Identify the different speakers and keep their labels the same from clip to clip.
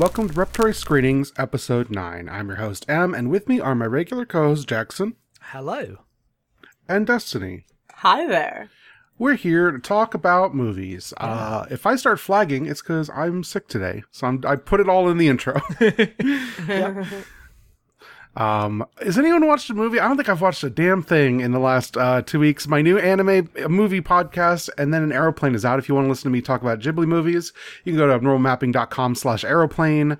Speaker 1: Hello, and welcome to Repertory Screenings, Episode 9. I'm your host, M, and with me are my regular co hosts, Jackson
Speaker 2: Hello.
Speaker 1: and Destiny.
Speaker 3: Hi there.
Speaker 1: We're here to talk about movies. Uh, if I start flagging, it's because I'm sick today. So I'm, I put it all in the intro. um, has anyone watched a movie? I don't think I've watched a damn thing in the last uh, two weeks. My new anime movie podcast, and then an aeroplane is out. If you want to listen to me talk about Ghibli movies, you can go to abnormalmapping.com slash aeroplane.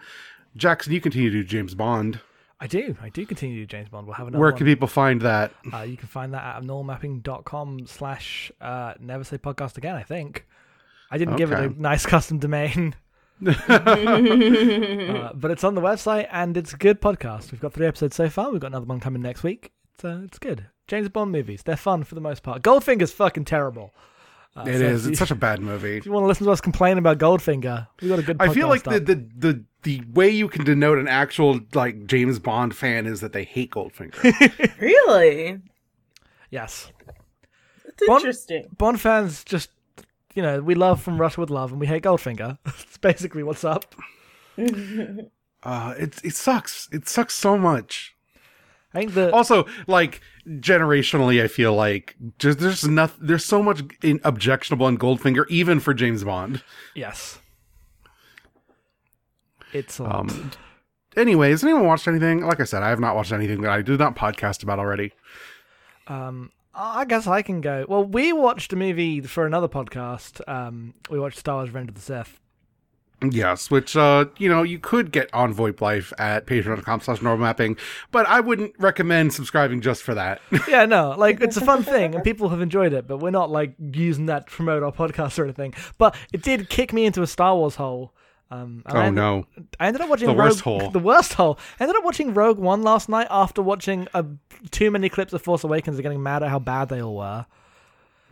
Speaker 1: Jackson, you continue to do James Bond.
Speaker 2: I do. I do continue to do James Bond. We'll have another
Speaker 1: Where
Speaker 2: one.
Speaker 1: can people find that?
Speaker 2: uh, you can find that at abnormalmapping.com slash uh, never say podcast again, I think. I didn't give it a nice custom domain. uh, but it's on the website and it's a good podcast. We've got three episodes so far. We've got another one coming next week. It's, uh, it's good. James Bond movies. They're fun for the most part. Goldfinger's fucking terrible. Uh,
Speaker 1: It
Speaker 2: so
Speaker 1: is.
Speaker 2: You,
Speaker 1: It's such a bad movie.
Speaker 2: if you want to listen to us complain about Goldfinger, we've got a good
Speaker 1: I feel like the, the the the way you can denote an actual like James Bond fan is that they hate Goldfinger.
Speaker 3: Really?
Speaker 2: Yes.
Speaker 3: That's
Speaker 2: Bond-
Speaker 3: interesting.
Speaker 2: Bond fans just, you know, we love From Russia with Love and we hate Goldfinger. It's basically what's up.
Speaker 1: uh, it it sucks. It sucks so much.
Speaker 2: I think the
Speaker 1: Also, like generationally, I feel like just there's nothing. There's so much in, objectionable in Goldfinger, even for James Bond.
Speaker 2: yes, it's a lot.
Speaker 1: Um. Anyway, has anyone watched anything? Like I said, I have not watched anything that I did not podcast about already.
Speaker 2: Um, I guess I can go. Well, we watched a movie for another podcast. Um, we watched Star Wars: Revenge of the Sith.
Speaker 1: Yes, which uh, you know, you could get on VoIP Life at patreon.com slash normal mapping, but I wouldn't recommend subscribing just for that.
Speaker 2: yeah, no, like it's a fun thing and people have enjoyed it, but we're not like using that to promote our podcast or anything. But it did kick me into a Star Wars hole. Um, and I
Speaker 1: oh
Speaker 2: ended-
Speaker 1: no.
Speaker 2: I ended up watching
Speaker 1: The
Speaker 2: Rogue,
Speaker 1: worst hole.
Speaker 2: The worst hole. I ended up watching Rogue One last night after watching uh, too many clips of Force Awakens and getting mad at how bad they all were.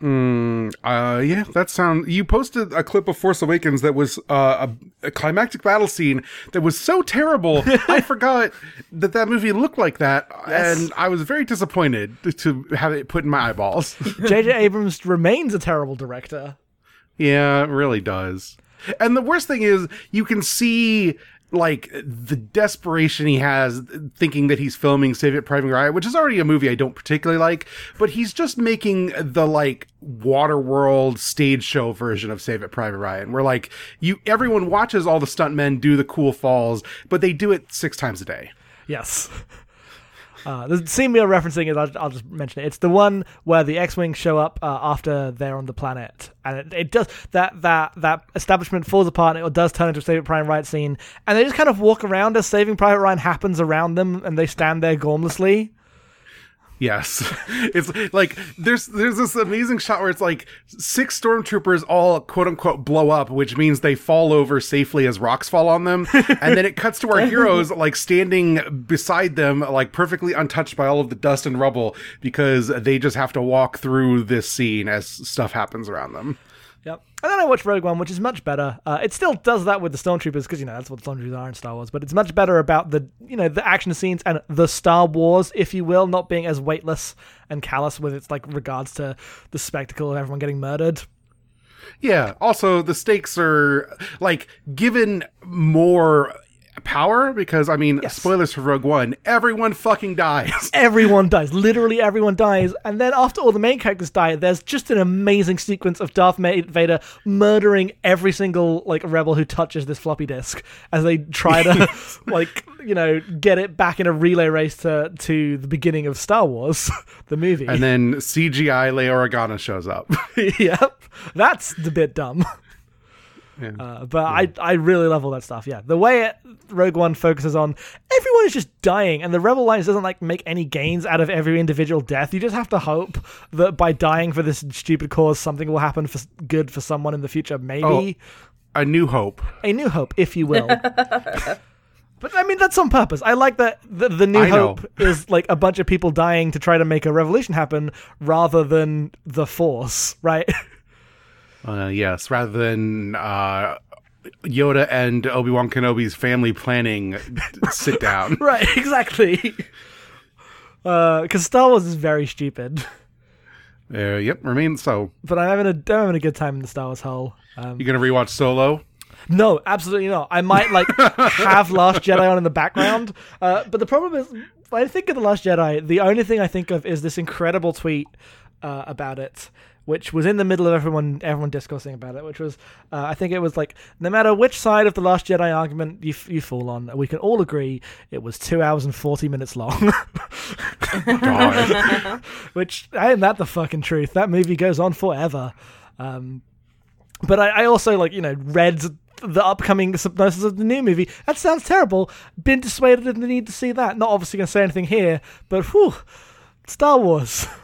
Speaker 1: Mm, uh, yeah, that sound. You posted a clip of Force Awakens that was uh, a, a climactic battle scene that was so terrible. I forgot that that movie looked like that,
Speaker 2: Yes.
Speaker 1: and I was very disappointed to have it put in my eyeballs.
Speaker 2: J.J. Abrams remains a terrible director.
Speaker 1: yeah, it really does. And the worst thing is, you can see like the desperation he has thinking that he's filming Saving Private Ryan, which is already a movie I don't particularly like, but he's just making the like Waterworld stage show version of Saving Private Ryan, where like you everyone watches all the stuntmen do the cool falls, but they do it six times a day.
Speaker 2: Yes. Uh, the scene we are referencing is, I'll, I'll just mention it. It's the one where the X-wings show up uh, after they're on the planet, and it, it does that that that establishment falls apart. and It does turn into a Saving Private Ryan scene, and they just kind of walk around as Saving Private Ryan happens around them, and they stand there gormlessly.
Speaker 1: Yes. It's like there's there's this amazing shot where it's like six stormtroopers all quote unquote blow up, which means they fall over safely as rocks fall on them. and then it cuts to our heroes like standing beside them, like perfectly untouched by all of the dust and rubble, because they just have to walk through this scene as stuff happens around them.
Speaker 2: Yep. And then I watched Rogue One, which is much better. Uh, it still does that with the stormtroopers because you know that's what stormtroopers are in Star Wars. But it's much better about the you know the action scenes and the Star Wars, if you will, not being as weightless and callous with its like regards to the spectacle of everyone getting murdered.
Speaker 1: Yeah. Also, the stakes are like given more power because I mean,
Speaker 2: Yes.
Speaker 1: spoilers for Rogue One, everyone fucking dies.
Speaker 2: Everyone dies, literally everyone dies, and then after all the main characters die, there's just an amazing sequence of Darth Vader murdering every single like rebel who touches this floppy disk as they try to like you know get it back in a relay race to to the beginning of Star Wars, the movie.
Speaker 1: And then CGI Leia Organa shows up.
Speaker 2: yep, that's the bit dumb.
Speaker 1: Yeah.
Speaker 2: Uh, but I, I really love all that stuff. Yeah, the way it, Rogue One focuses on everyone is just dying, and the Rebel Alliance doesn't like make any gains out of every individual death. You just have to hope that by dying for this stupid cause, something will happen for good for someone in the future. Maybe
Speaker 1: A New Hope.
Speaker 2: a new hope, if you will. But I mean that's on purpose. I like that the, the new
Speaker 1: I
Speaker 2: hope is like a bunch of people dying to try to make a revolution happen, rather than the Force, right?
Speaker 1: Uh, yes, rather than uh, Yoda and Obi Wan Kenobi's family planning sit down.
Speaker 2: right, exactly. Because Star Wars is very stupid,
Speaker 1: Uh, yep, remains so.
Speaker 2: but I'm having a I'm having a good time in the Star Wars hole. Um,
Speaker 1: You gonna rewatch Solo?
Speaker 2: No, absolutely not. I might like have Last Jedi on in the background, uh, but the problem is, when I think of the Last Jedi, the only thing I think of is this incredible tweet uh, about it, which was in the middle of everyone everyone discussing about it. Which was, uh, I think it was like, no matter which side of the Last Jedi argument you you fall on, we can all agree it was two hours and forty minutes long.
Speaker 1: God.
Speaker 2: which ain't that the fucking truth? That movie goes on forever. Um, but I, I also like you know read the upcoming synopsis of the new movie. That sounds terrible. Been dissuaded of the need to see that. Not obviously going to say anything here, but whew, Star Wars.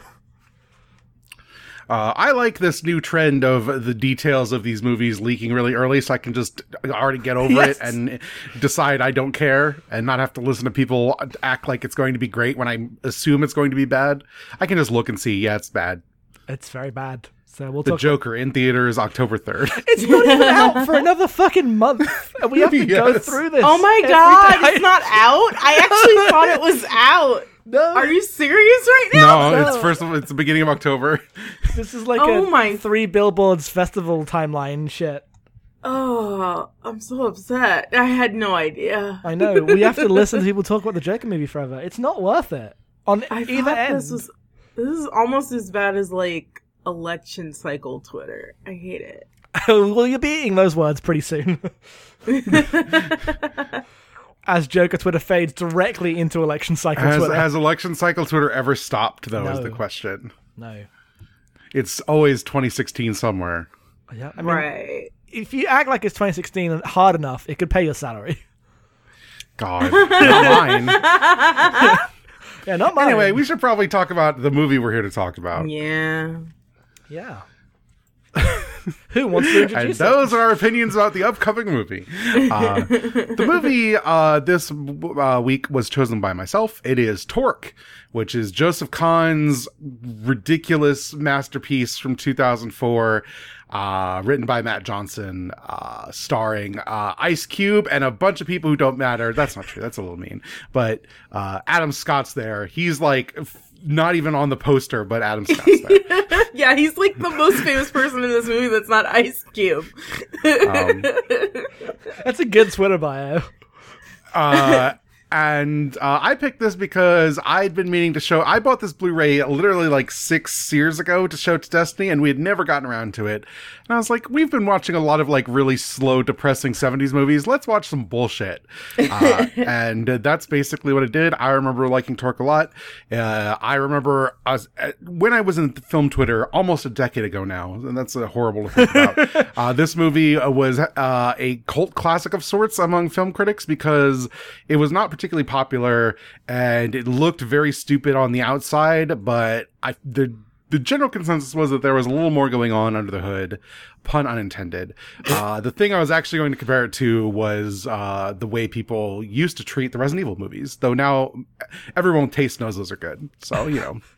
Speaker 1: Uh, I like this new trend of the details of these movies leaking really early, so I can just already get over
Speaker 2: Yes.
Speaker 1: it and decide I don't care, and not have to listen to people act like it's going to be great when I assume it's going to be bad. I can just look and see, yeah, it's bad.
Speaker 2: It's very bad. So we'll
Speaker 1: The
Speaker 2: talk.
Speaker 1: Joker in theaters October third.
Speaker 2: It's not even out for another fucking month, and we have to go through this.
Speaker 3: Oh my god,
Speaker 2: day.
Speaker 3: it's not out? I actually thought it was out.
Speaker 2: No,
Speaker 3: Are you serious right now?
Speaker 1: no,
Speaker 2: no.
Speaker 1: it's first. Of, it's the beginning of October.
Speaker 2: this is like
Speaker 3: Oh
Speaker 2: a
Speaker 3: my-
Speaker 2: three billboards festival timeline shit.
Speaker 3: Oh, I'm so upset. I had no idea.
Speaker 2: I know. We have to listen to people talk about the Joker movie forever. It's not worth it on
Speaker 3: I
Speaker 2: either
Speaker 3: thought
Speaker 2: end.
Speaker 3: this was this is almost as bad as like election cycle Twitter. I hate it.
Speaker 2: well, you'll be eating those words pretty soon. As Joker Twitter fades directly into election cycle
Speaker 1: Has,
Speaker 2: Twitter.
Speaker 1: has election cycle Twitter ever stopped? Though is the question.
Speaker 2: no.
Speaker 1: It's always 2016 somewhere.
Speaker 2: Yeah, I mean,
Speaker 3: right.
Speaker 2: if you act like it's 2016 hard enough, it could pay your salary.
Speaker 1: God, not mine.
Speaker 2: Yeah, not mine.
Speaker 1: Anyway, we should probably talk about the movie we're here to talk about.
Speaker 3: Yeah.
Speaker 2: yeah. Who wants to
Speaker 1: And
Speaker 2: introduce it?
Speaker 1: those are our opinions about the upcoming movie. Uh, the movie uh, this uh, week was chosen by myself. It is Torque, which is Joseph Kahn's ridiculous masterpiece from 2004, uh, written by Matt Johnson, uh, starring uh, Ice Cube and a bunch of people who don't matter. That's not true. That's a little mean. But uh, Adam Scott's there. He's like not even on the poster, but Adam Scott's there.
Speaker 3: yeah, he's like the most famous person in this movie that's not Ice Cube.
Speaker 1: Um,
Speaker 2: That's a good Twitter bio.
Speaker 1: uh, and uh, I picked this because I'd been meaning to show. I bought this Blu-ray literally like six years ago to show to Destiny, and we had never gotten around to it. And I was like, we've been watching a lot of like really slow, depressing '70s movies. Let's watch some bullshit. Uh, and that's basically what it did. I remember liking Torque a lot. Uh, I remember us uh, when I was in film Twitter almost a decade ago now, and that's horrible to think about. uh, this movie was uh, a cult classic of sorts among film critics because it was not particularly popular and it looked very stupid on the outside, but I the the general consensus was that there was a little more going on under the hood, pun unintended. Uh, the thing I was actually going to compare it to was uh, the way people used to treat the Resident Evil movies, though now everyone with taste knows those are good. So you know.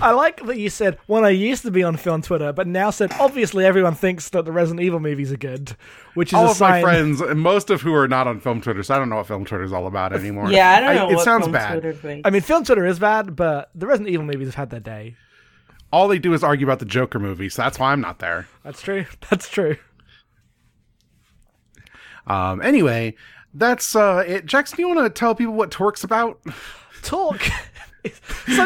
Speaker 2: I like that you said when I used to be on film Twitter, but now said obviously everyone thinks that the Resident Evil movies are good, which is
Speaker 1: all
Speaker 2: a
Speaker 1: of my friends, most of who are not on film Twitter, so I don't know what film Twitter is all about anymore.
Speaker 3: Yeah, I don't know.
Speaker 1: it
Speaker 3: what
Speaker 1: sounds
Speaker 3: film
Speaker 1: bad.
Speaker 3: Twitter.
Speaker 2: I mean, film Twitter is bad, but the Resident Evil movies have had their day.
Speaker 1: All they do is argue about the Joker movie, so that's why I'm not there.
Speaker 2: That's true. That's true.
Speaker 1: Um, anyway, that's uh, it. Jackson, do you want to tell people what Torque's about?
Speaker 2: Torque. So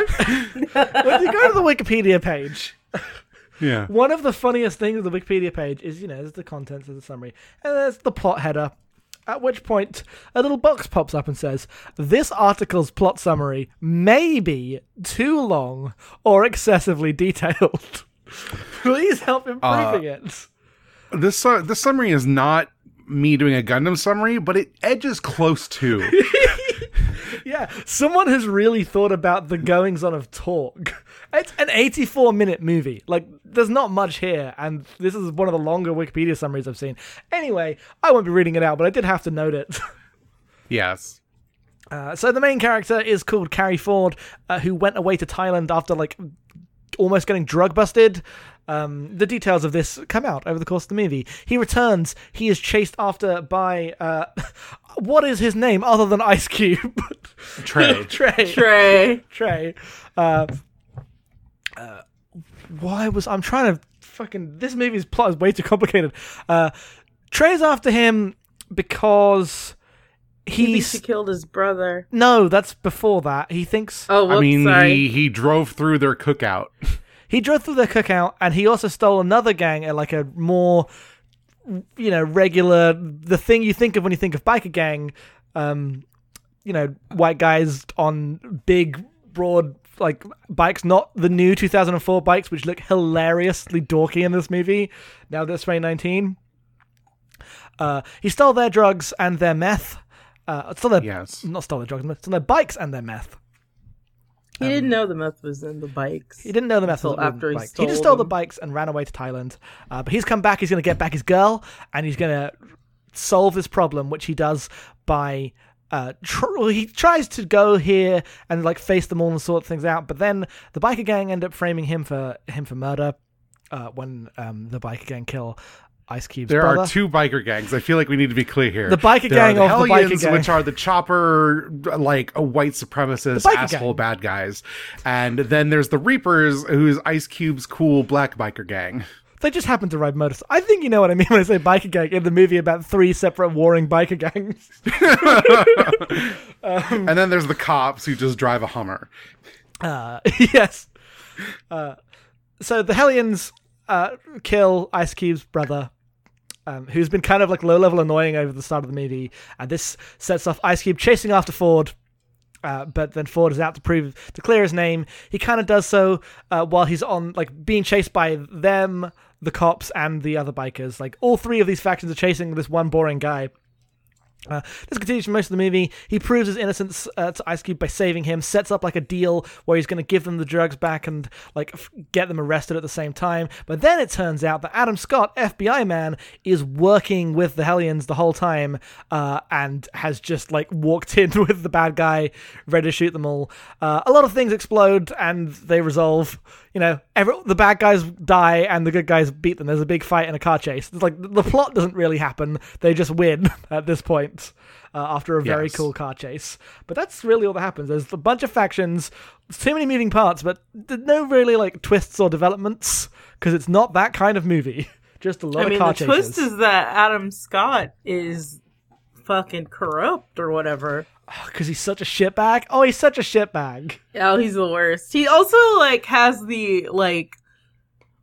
Speaker 2: when you go to the Wikipedia page,
Speaker 1: Yeah.
Speaker 2: one of the funniest things of the Wikipedia page is, you know, there's the contents of the summary, and there's the plot header. At which point, a little box pops up and says, This article's plot summary may be too long or excessively detailed. Please help improving it.
Speaker 1: This uh, this summary is not me doing a Gundam summary, but it edges close to.
Speaker 2: Yeah, someone has really thought about the goings on of Torque. It's an 84 minute movie. Like, there's not much here, and this is one of the longer Wikipedia summaries I've seen. Anyway, I won't be reading it out, but I did have to note it.
Speaker 1: yes.
Speaker 2: Uh, so the main character is called Cary Ford, uh, who went away to Thailand after like almost getting drug busted. Um, the details of this come out over the course of the movie. He returns. He is chased after by uh, what is his name other than Ice Cube?
Speaker 1: Trey.
Speaker 2: Trey.
Speaker 3: Trey.
Speaker 2: Trey. Uh, uh, why was I'm trying to fucking this movie's plot is way too complicated. Uh, Trey's after him because
Speaker 3: He thinks he killed his brother.
Speaker 2: no, that's before that. He thinks
Speaker 3: Oh, whoops,
Speaker 1: I mean,
Speaker 3: sorry.
Speaker 1: he he drove through their cookout.
Speaker 2: He drove through their cookout and he also stole another gang at like a more you know regular the thing you think of when you think of biker gang um you know white guys on big broad like bikes not the new 2004 bikes which look hilariously dorky in this movie. Now this 2019 uh he stole their drugs and their meth. Uh stole their
Speaker 1: Yes.
Speaker 2: not stole their drugs stole their bikes and their meth
Speaker 3: he didn't know the meth was in the bikes.
Speaker 2: He didn't know the meth was
Speaker 3: after he
Speaker 2: bikes. He just
Speaker 3: stole
Speaker 2: stole the bikes and ran away to Thailand. Uh, but he's come back. He's going to get back his girl, and he's going to solve this problem, which he does by. Uh, tr- he tries to go here and like face them all and sort things out, but then the biker gang end up framing him for him for murder. Uh, when um, the biker gang kill Ice Cube's
Speaker 1: There
Speaker 2: brother.
Speaker 1: are two biker gangs. I feel like we need to be clear here.
Speaker 2: The biker
Speaker 1: There
Speaker 2: gang of the biker gang.
Speaker 1: which are the chopper, like a white supremacist asshole
Speaker 2: gang.
Speaker 1: bad guys, and then there's the Reapers, who's Ice Cube's cool black biker gang.
Speaker 2: They just happen to ride motorcycles. I think you know what I mean when I say biker gang in the movie about three separate warring biker gangs.
Speaker 1: and then there's the cops who just drive a Hummer.
Speaker 2: Uh, yes. Uh, so the Hellions uh, kill Ice Cube's brother, um, who's been kind of like low level annoying over the start of the movie, and this sets off Ice Cube chasing after Ford. Uh, but then Ford is out to prove to clear his name. He kind of does so uh, while he's on like being chased by them, the cops, and the other bikers. Like all three of these factions are chasing this one boring guy. Uh, this continues for most of the movie. He proves his innocence uh, to Ice Cube by saving him, sets up like a deal where he's going to give them the drugs back and like f- get them arrested at the same time. But then it turns out that Adam Scott, FBI man, is working with the Hellions the whole time uh, and has just like walked in with the bad guy, ready to shoot them all. Uh, a lot of things explode and they resolve. You know, every, the bad guys die and the good guys beat them. There's a big fight and a car chase. It's like the plot doesn't really happen. They just win at this point uh, after a very
Speaker 1: Yes.
Speaker 2: cool car chase. But that's really all that happens. There's a bunch of factions, too many moving parts, but th- no really like twists or developments because it's not that kind of movie. Just a lot
Speaker 3: I mean,
Speaker 2: of car
Speaker 3: the
Speaker 2: chases.
Speaker 3: twist is that Adam Scott is fucking corrupt or whatever.
Speaker 2: because he's such a shitbag. Oh, he's such a shitbag.
Speaker 3: Oh, he's the worst. He also like has the like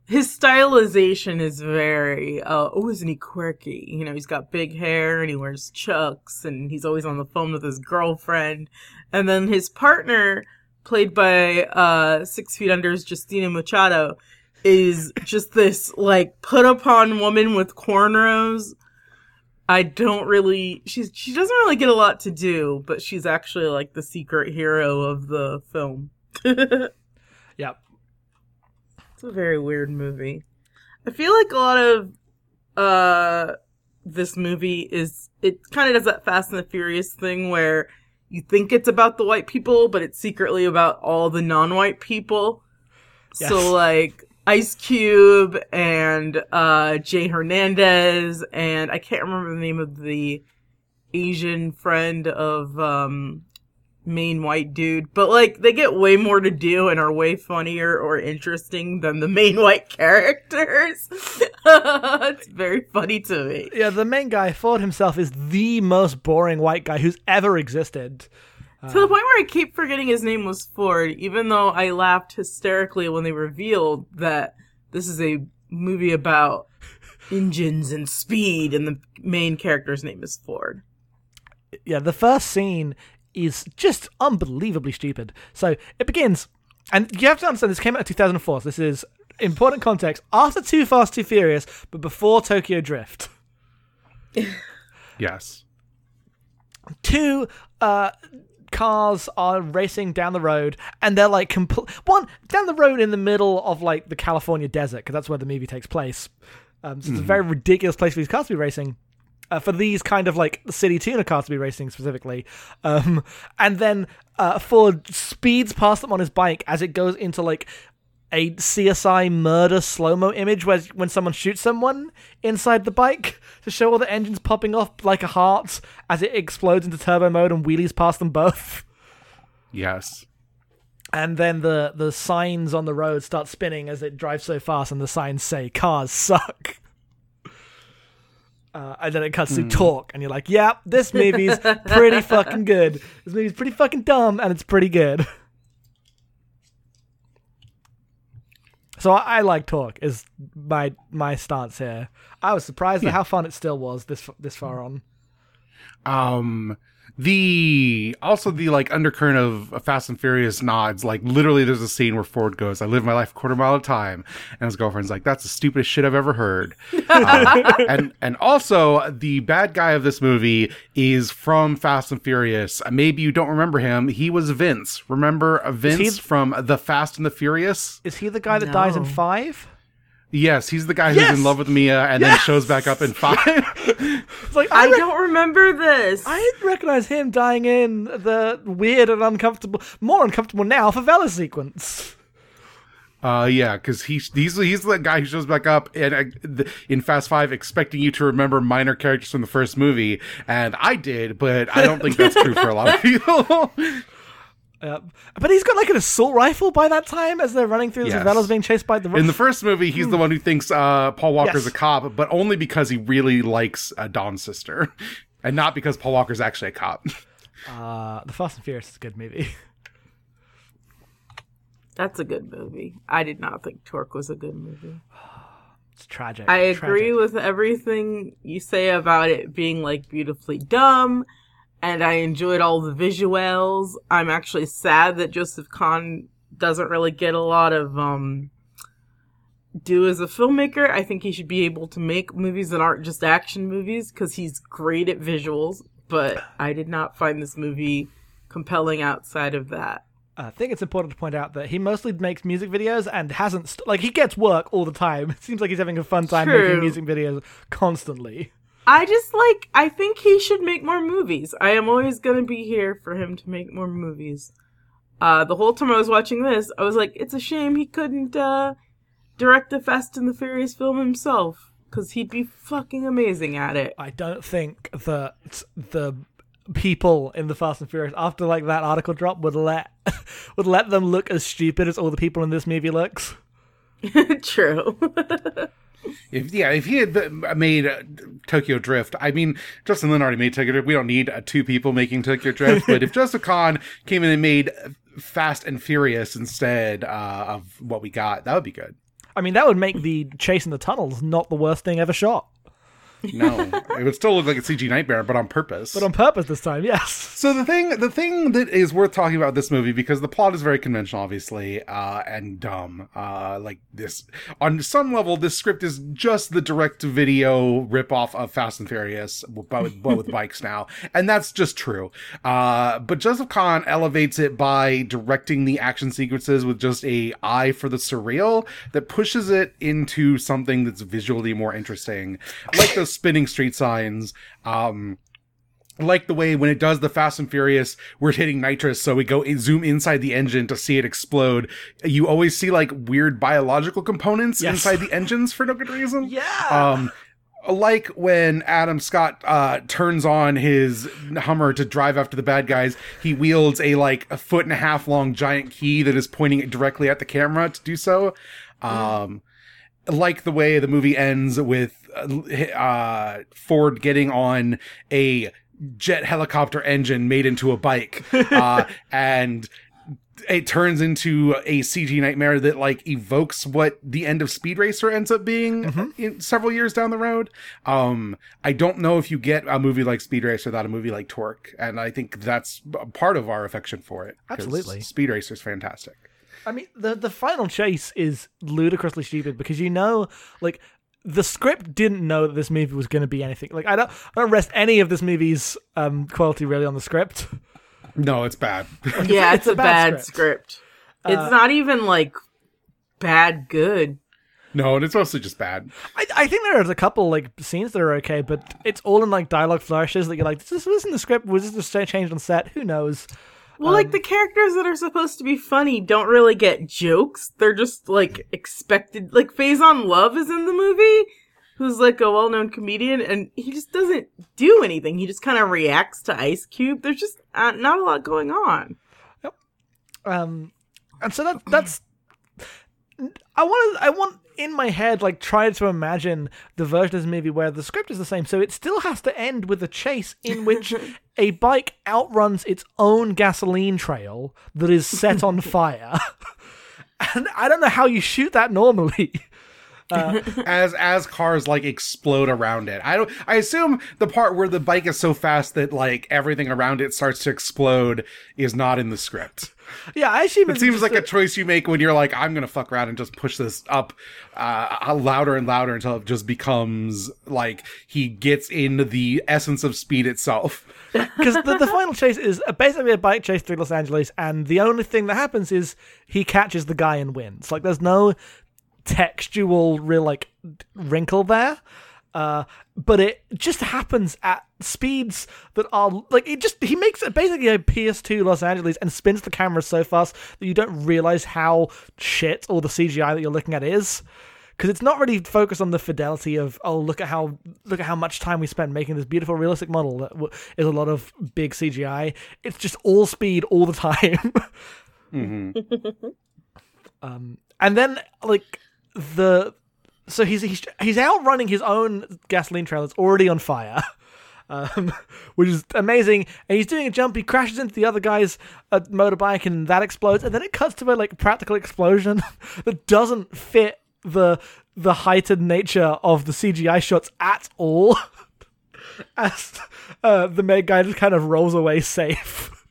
Speaker 3: his stylization is very uh oh isn't he quirky? You know, he's got big hair and he wears chucks and he's always on the phone with his girlfriend. And then his partner, played by uh Six Feet Under's Justina Machado, is just this like put upon woman with cornrows. I don't really she's she doesn't really get a lot to do, but she's actually like the secret hero of the film. it's a very weird movie. I feel like a lot of uh this movie is it kind of does that Fast and the Furious thing where you think it's about the white people, but it's secretly about all the non-white people.
Speaker 2: Yes.
Speaker 3: So like Ice Cube and uh Jay Hernandez and I can't remember the name of the Asian friend of um main white dude, but like they get way more to do and are way funnier or interesting than the main white characters. it's very funny to me.
Speaker 2: Yeah, the main guy, Ford himself, is the most boring white guy who's ever existed.
Speaker 3: to the point where I keep forgetting his name was Ford, even though I laughed hysterically when they revealed that this is a movie about engines and speed, and the main character's name is Ford.
Speaker 2: yeah, the first scene is just unbelievably stupid. So it begins, and you have to understand this came out in 2004. So this is important context after Too Fast, Too Furious, but before Tokyo Drift.
Speaker 1: Yes.
Speaker 2: Two uh, cars are racing down the road, and they're like compl- one down the road in the middle of like the California desert, because that's where the movie takes place. Um, so it's a very ridiculous place for these cars to be racing. Uh, for these kind of like city tuner cars to be racing specifically, um, and then uh, Ford speeds past them on his bike as it goes into like a CSI murder slow mo image where when someone shoots someone inside the bike to show all the engines popping off like a heart as it explodes into turbo mode and wheelies past them both.
Speaker 1: Yes.
Speaker 2: And then the the signs on the road start spinning as it drives so fast, and the signs say "cars suck." Uh, and then it cuts to Torque, and you're like, "Yeah, this movie's pretty fucking good. This movie's pretty fucking dumb, and it's pretty good." So I, I like Torque. Is my my stance here. I was surprised at how fun it still was this this far on.
Speaker 1: um the also the like undercurrent of Fast and Furious nods. Like literally, there's a scene where Ford goes, "I live my life a quarter mile at a time," and his girlfriend's like, "That's the stupidest shit I've ever heard." Uh, and and also the bad guy of this movie is from Fast and Furious. Maybe you don't remember him. He was Vince. Remember uh, Vince
Speaker 2: he-
Speaker 1: from the Fast and the Furious?
Speaker 2: Is he the guy that dies in five?
Speaker 1: Yes, he's the guy who's
Speaker 2: Yes!
Speaker 1: in love with Mia and then shows back up in five.
Speaker 2: It's like
Speaker 3: I
Speaker 2: I, rec-
Speaker 3: don't remember this.
Speaker 2: I recognize him dying in the weird and uncomfortable, more uncomfortable now for favela sequence.
Speaker 1: Uh, yeah, because he's he's he's the guy who shows back up in uh, in Fast Five, expecting you to remember minor characters from the first movie, and I did, but I don't think that's true for a lot of people.
Speaker 2: Uh, but he's got like an assault rifle by that time as they're running through the
Speaker 1: Yes.
Speaker 2: favelas being chased by the.
Speaker 1: in the first movie, he's the one who thinks uh, Paul Walker's
Speaker 2: Yes.
Speaker 1: a cop, but only because he really likes uh, Dom's sister, and not because Paul Walker's actually a cop.
Speaker 2: uh, the Fast and Furious is a good movie.
Speaker 3: That's a good movie. I did not think Torque was a good movie.
Speaker 2: It's tragic.
Speaker 3: I agree
Speaker 2: Tragic.
Speaker 3: with everything you say about it being like beautifully dumb, and I enjoyed all the visuals. I'm actually sad that Joseph Kahn doesn't really get a lot of um do as a filmmaker. I think he should be able to make movies that aren't just action movies because he's great at visuals. But I did not find this movie compelling outside of that.
Speaker 2: I think it's important to point out that he mostly makes music videos and hasn't st- like he gets work all the time. It seems like he's having a fun time
Speaker 3: True.
Speaker 2: making music videos constantly.
Speaker 3: I just like I think he should make more movies. I am always gonna be here for him to make more movies. Uh the whole time I was watching this, I was like, it's a shame he couldn't uh direct a Fast and the Furious film himself. Cause he'd be fucking amazing at it.
Speaker 2: I don't think that the people in the Fast and Furious after like that article drop would let would let them look as stupid as all the people in this movie looks.
Speaker 3: True.
Speaker 1: If yeah, if he had made uh, Tokyo Drift, I mean, Justin Lin already made Tokyo Drift. We don't need uh, two people making Tokyo Drift. but if Joseph Kahn came in and made Fast and Furious instead uh, of what we got, that would be good.
Speaker 2: I mean, that would make the chase in the tunnels not the worst thing ever shot,
Speaker 1: No, it would still look like a CG nightmare, but on purpose.
Speaker 2: but on purpose this time. Yes.
Speaker 1: So the thing, the thing that is worth talking about this movie because the plot is very conventional, obviously, uh, and dumb. Uh, like this, on some level, this script is just the direct-to-video ripoff of Fast and Furious, but with, but with bikes now, and that's just true. Uh, but Joseph Kahn elevates it by directing the action sequences with just a eye for the surreal that pushes it into something that's visually more interesting, like those spinning street signs. Um, like the way when it does the Fast and Furious, we're hitting nitrous, so we go in, zoom inside the engine to see it explode. You always see like weird biological components
Speaker 2: Yes.
Speaker 1: inside the engines for no good reason.
Speaker 2: Yeah.
Speaker 1: Um, like when Adam Scott uh, turns on his Hummer to drive after the bad guys, he wields a like a foot and a half long giant key that is pointing directly at the camera to do so. Um, like the way the movie ends with uh, Ford getting on a jet helicopter engine made into a bike, uh, and it turns into a CG nightmare that like evokes what the end of Speed Racer ends up being in several years down the road. Um, I don't know if you get a movie like Speed Racer without a movie like Torque, and I think that's part of our affection for it.
Speaker 2: Absolutely.
Speaker 1: Speed Racer is fantastic.
Speaker 2: I mean, the the final chase is ludicrously stupid because you know, like, the script didn't know that this movie was going to be anything. Like, I don't, I don't rest any of this movie's um, quality really on the script.
Speaker 1: No, it's bad.
Speaker 3: yeah, it's,
Speaker 2: it's a
Speaker 3: a,
Speaker 2: bad
Speaker 3: bad,
Speaker 2: script.
Speaker 3: script. It's not even like bad good.
Speaker 1: no, and it's mostly just bad.
Speaker 2: I, I think there's a couple like scenes that are okay, but it's all in like dialogue flourishes that you're like, this was in the script. Was this just changed on set? Who knows?
Speaker 3: Well, like the characters that are supposed to be funny don't really get jokes. They're just like expected. Like Faison Love is in the movie, who's like a well-known comedian, and he just doesn't do anything. He just kind of reacts to Ice Cube. There's just uh, not a lot going on. Yep.
Speaker 2: Um, and so that that's I want to, I want in my head like try to imagine the version of this movie where the script is the same, so it still has to end with a chase in which a bike outruns its own gasoline trail that is set on fire. and I don't know how you shoot that normally.
Speaker 1: As as cars like explode around it. I don't. I assume the part where the bike is so fast that like everything around it starts to explode is not in the script.
Speaker 2: Yeah, I assume
Speaker 1: It seems like a choice you make when you're like, I'm gonna fuck around and just push this up uh, louder and louder until it just becomes like he gets into the essence of speed itself.
Speaker 2: because the, the final chase is basically a bike chase through Los Angeles, and the only thing that happens is he catches the guy and wins. Like, there's no textual real like wrinkle there. Uh, but it just happens at speeds that are like it just he makes it basically a PS2 Los Angeles and spins the camera so fast that you don't realize how shit all the CGI that you're looking at is because it's not really focused on the fidelity of oh look at how look at how much time we spent making this beautiful realistic model that w- is a lot of big CGI. It's just all speed all the time. um, and then like the so he's he's he's outrunning his own gasoline trail that's already on fire. Um, which is amazing, and he's doing a jump. He crashes into the other guy's uh, motorbike, and that explodes. And then it cuts to a like practical explosion that doesn't fit the the heightened nature of the CGI shots at all. As uh, the main guy just kind of rolls away safe.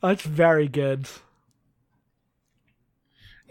Speaker 2: That's very good.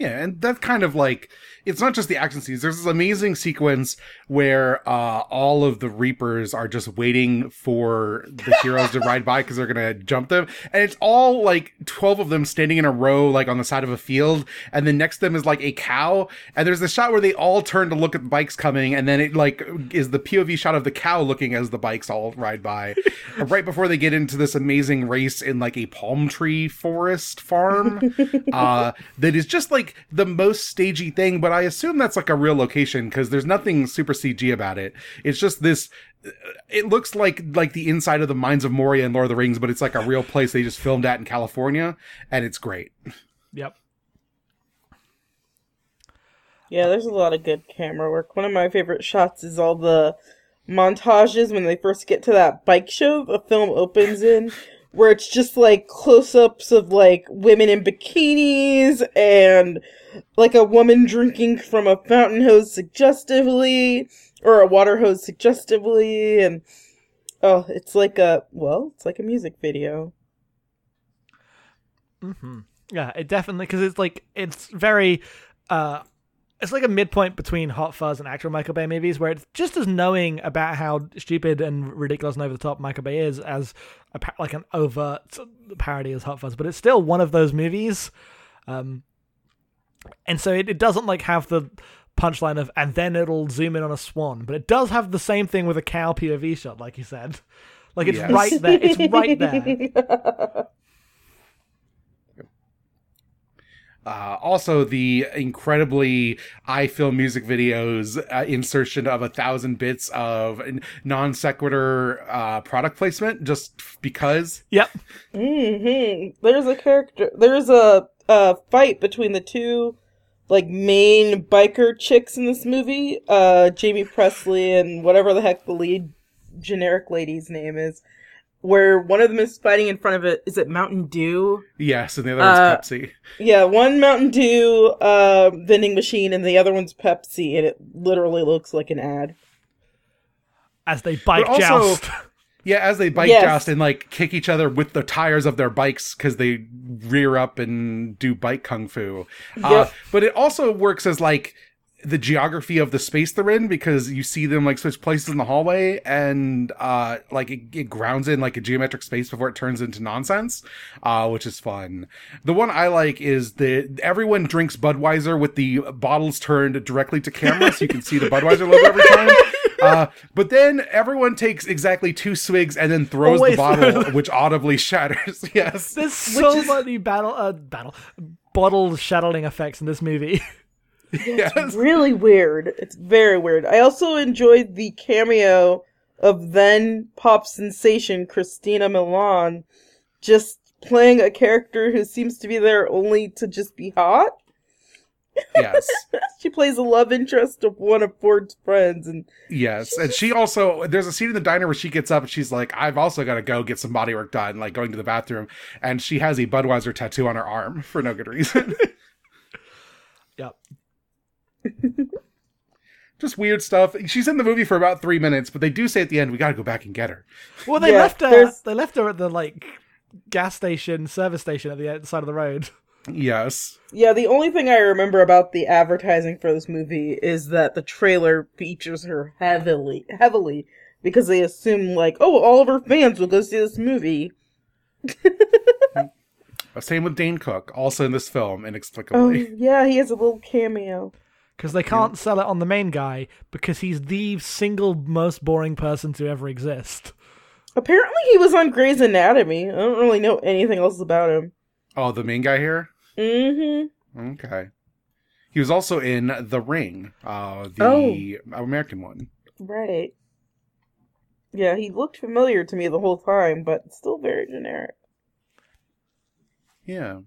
Speaker 1: Yeah, and that's kind of like it's not just the action scenes. There's this amazing sequence where uh, all of the Reapers are just waiting for the heroes to ride by because they're gonna jump them, and it's all like twelve of them standing in a row, like on the side of a field, and then next to them is like a cow, and there's a shot where they all turn to look at the bikes coming, and then it like is the POV shot of the cow looking as the bikes all ride by, right before they get into this amazing race in like a palm tree forest farm, uh, that is just like the most stagey thing, but I assume that's like a real location because there's nothing super CG about it. It's just this. Uh, it looks like like the inside of the mines of Moria in Lord of the Rings, but it's like a real place they just filmed at in California, and it's great.
Speaker 2: Yep.
Speaker 3: Yeah, there's a lot of good camera work. One of my favorite shots is all the montages when they first get to that bike show the film opens in, where it's just like close ups of like women in bikinis and like a woman drinking from a fountain hose suggestively or a water hose suggestively and oh, it's like a well, it's like a music video.
Speaker 2: hmm Yeah, it definitely because it's like it's very, uh, it's like a midpoint between Hot Fuzz and actual Michael Bay movies, where it's just as knowing about how stupid and ridiculous and over the top Michael Bay is as a, like an overt parody as Hot Fuzz, but it's still one of those movies. Um, and so it, it doesn't like have the punchline of and then it'll zoom in on a swan, but it does have the same thing with a cow POV shot, like you said. Like it's
Speaker 1: Yes.
Speaker 2: right there. It's right there.
Speaker 1: Uh, also, the incredibly I film music videos uh, insertion of a thousand bits of non sequitur uh, product placement, just because.
Speaker 2: Yep.
Speaker 3: hmm There's a character. There's a a fight between the two like main biker chicks in this movie, uh, Jaime Pressly and whatever the heck the lead generic lady's name is. Where one of them is fighting in front of it. Is it Mountain Dew?
Speaker 1: Yes, and the other
Speaker 3: Uh,
Speaker 1: one's Pepsi.
Speaker 3: Yeah, one Mountain Dew uh, vending machine, and the other one's Pepsi, and it literally looks like an ad.
Speaker 2: As they bike
Speaker 1: also-
Speaker 2: joust.
Speaker 1: Yeah, as they bike
Speaker 3: Yes.
Speaker 1: joust and like kick each other with the tires of their bikes because they rear up and do bike kung fu. Uh, but it also works as like the geography of the space they're in because you see them like switch places in the hallway and uh like it, it grounds in like a geometric space before it turns into nonsense uh which is fun the one i like is that everyone drinks budweiser with the bottles turned directly to camera so you can see the budweiser logo every time uh, but then everyone takes exactly two swigs and then throws
Speaker 2: Always
Speaker 1: the bottle, which audibly shatters. yes.
Speaker 2: There's so
Speaker 3: is-
Speaker 2: many battle, uh, battle, bottle shattering effects in this movie.
Speaker 1: Yes.
Speaker 3: really weird. It's very weird. I also enjoyed the cameo of then pop sensation Christina Milian just playing a character who seems to be there only to just be hot.
Speaker 1: Yes.
Speaker 3: She plays a love interest of one of Ford's friends, and
Speaker 1: Yes, and she also there's a scene in the diner where she gets up and she's like, "I've also got to go get some body work done," like going to the bathroom, and she has a Budweiser tattoo on her arm for no good reason.
Speaker 2: Yep.
Speaker 1: Just weird stuff. She's in the movie for about three minutes, but they do say at the end, "We got to go back and get her."
Speaker 2: Well, they
Speaker 3: Yeah,
Speaker 2: left her.
Speaker 3: there's-
Speaker 2: They left her at the like gas station, service station at the side of the road.
Speaker 1: Yes,
Speaker 3: yeah, the only thing I remember about the advertising for this movie is that the trailer features her heavily, heavily, because they assume like, oh, all of her fans will go see this movie.
Speaker 1: Same with Dane Cook, also in this film,
Speaker 3: Oh,
Speaker 1: inexplicably.
Speaker 3: yeah, he has a little cameo.
Speaker 2: Because they can't sell it on the main guy because he's the single most boring person to ever exist.
Speaker 3: Apparently, he was on Grey's Anatomy. I don't really know anything else about him.
Speaker 1: Oh, the main guy here.
Speaker 3: Mm-hmm.
Speaker 1: Okay. He was also in The Ring, uh, the
Speaker 3: Oh.
Speaker 1: American one.
Speaker 3: Right. Yeah, he looked familiar to me the whole time, but still very generic.
Speaker 1: Yeah.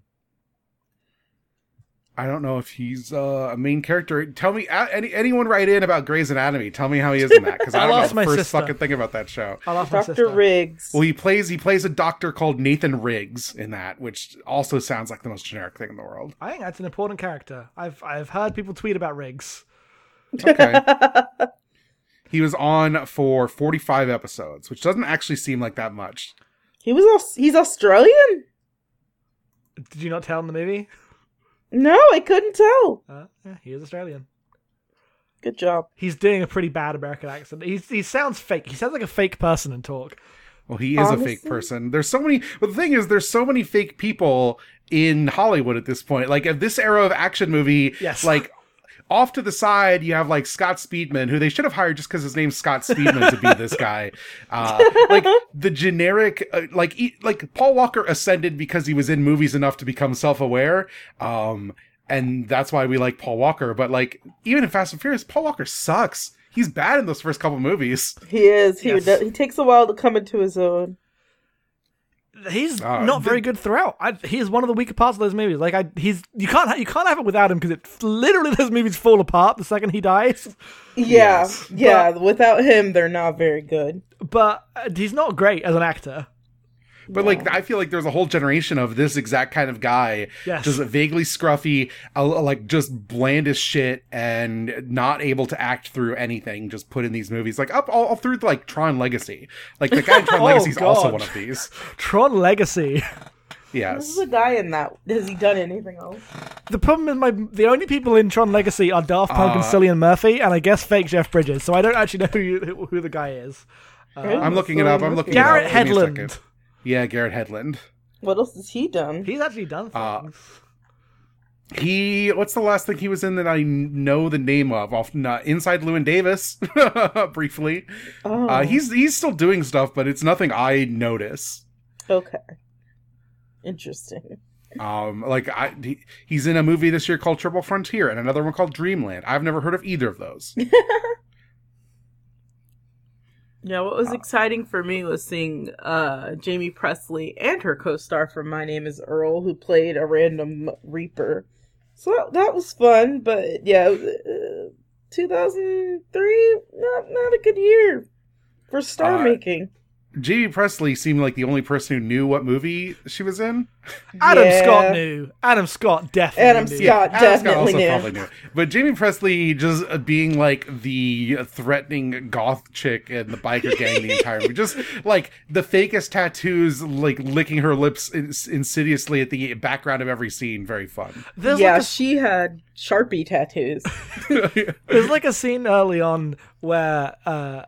Speaker 1: I don't know if he's uh, a main character. Tell me, uh, any anyone write in about Grey's Anatomy. Tell me how he is in that because I
Speaker 2: I
Speaker 1: don't know
Speaker 2: lost
Speaker 1: the
Speaker 2: my
Speaker 1: first
Speaker 2: sister.
Speaker 1: fucking thing about that show.
Speaker 2: I lost
Speaker 3: Dr. Riggs.
Speaker 1: Well, he plays he plays a doctor called Nathan Riggs in that, which also sounds like the most generic thing in the world.
Speaker 2: I think that's an important character. I've I've heard people tweet about Riggs.
Speaker 1: Okay. he was on for 45 episodes, which doesn't actually seem like that much.
Speaker 3: he was he's Australian?
Speaker 2: Did you not tell in the movie?
Speaker 3: No, I couldn't tell.
Speaker 2: Uh, yeah, he is Australian.
Speaker 3: Good job.
Speaker 2: He's doing a pretty bad American accent. He's, he sounds fake. He sounds like a fake person in Torque.
Speaker 1: Well, he is a fake person. There's so many. But the thing is, there's so many fake people in Hollywood at this point. Like, at this era of action movie,
Speaker 2: Yes.
Speaker 1: like off to the side, you have like Scott Speedman, who they should have hired just because his name's Scott Speedman to be this guy. Uh, like the generic, uh, like e- like Paul Walker ascended because he was in movies enough to become self-aware. Um, and that's why we like Paul Walker. But like even in Fast and Furious, Paul Walker sucks. He's bad in those first couple movies.
Speaker 3: He is. He
Speaker 2: Yes.
Speaker 3: does- he takes a while to come into his own.
Speaker 2: He's
Speaker 1: Uh,
Speaker 2: not
Speaker 1: the-
Speaker 2: very good throughout. I, he's one of the weaker parts of those movies. Like I, he's you can't you can't have it without him because it literally those movies fall apart the second he dies.
Speaker 3: Yeah,
Speaker 1: Yes.
Speaker 3: yeah. Without him, they're not very good.
Speaker 2: But uh, he's not great as an actor.
Speaker 1: But like, I feel like there's a whole generation of this exact kind of guy,
Speaker 2: Yes.
Speaker 1: just vaguely scruffy, uh, like just bland as shit, and not able to act through anything. Just put in these movies, like up all, all through like Tron Legacy. Like the guy in Tron
Speaker 2: Oh,
Speaker 1: Legacy is also one of these.
Speaker 2: Tron Legacy. Yes.
Speaker 3: This
Speaker 1: Yes.
Speaker 3: is a guy in that. Has he done anything else?
Speaker 2: The problem is my the only people in Tron Legacy are Daft Punk and
Speaker 1: Uh,
Speaker 2: Cillian Murphy, and I guess fake Jeff Bridges. So I don't actually know who who, who the guy is.
Speaker 1: I'm looking it up. I'm looking
Speaker 2: Garrett
Speaker 1: it up. Give me a
Speaker 2: Hedlund.
Speaker 1: second. Yeah, Garrett Hedlund.
Speaker 3: What else has he done?
Speaker 2: He's actually done
Speaker 1: Uh,
Speaker 2: things.
Speaker 1: He, what's the last thing he was in that I know the name of? Off uh, Inside Llewyn Davis, briefly.
Speaker 3: oh,
Speaker 1: Uh, he's he's still doing stuff, but it's nothing I notice.
Speaker 3: okay. Interesting.
Speaker 1: Um, like I, he, he's in a movie this year called Triple Frontier and another one called Dreamland. I've never heard of either of those.
Speaker 3: Yeah, what was exciting for me was seeing uh, Jaime Pressly and her co-star from My Name Is Earl, who played a random Reaper. So that, that was fun, but yeah, uh, 2003 not not a good year for star
Speaker 1: Uh,
Speaker 3: making.
Speaker 1: Jaime Pressly seemed like the only person who knew what movie she was in.
Speaker 2: Adam
Speaker 3: Yeah.
Speaker 2: Scott knew. Adam Scott definitely
Speaker 3: Adam
Speaker 2: knew.
Speaker 3: Scott.
Speaker 1: Adam Scott
Speaker 3: definitely knew.
Speaker 1: probably knew. But Jaime Pressly just uh, being like the threatening goth chick in the biker gang the entire movie, just like the fakest tattoos, like licking her lips ins- insidiously at the background of every scene. Very fun.
Speaker 2: There's
Speaker 3: yeah,
Speaker 2: like a
Speaker 3: she had Sharpie tattoos.
Speaker 2: There's like a scene early on where uh,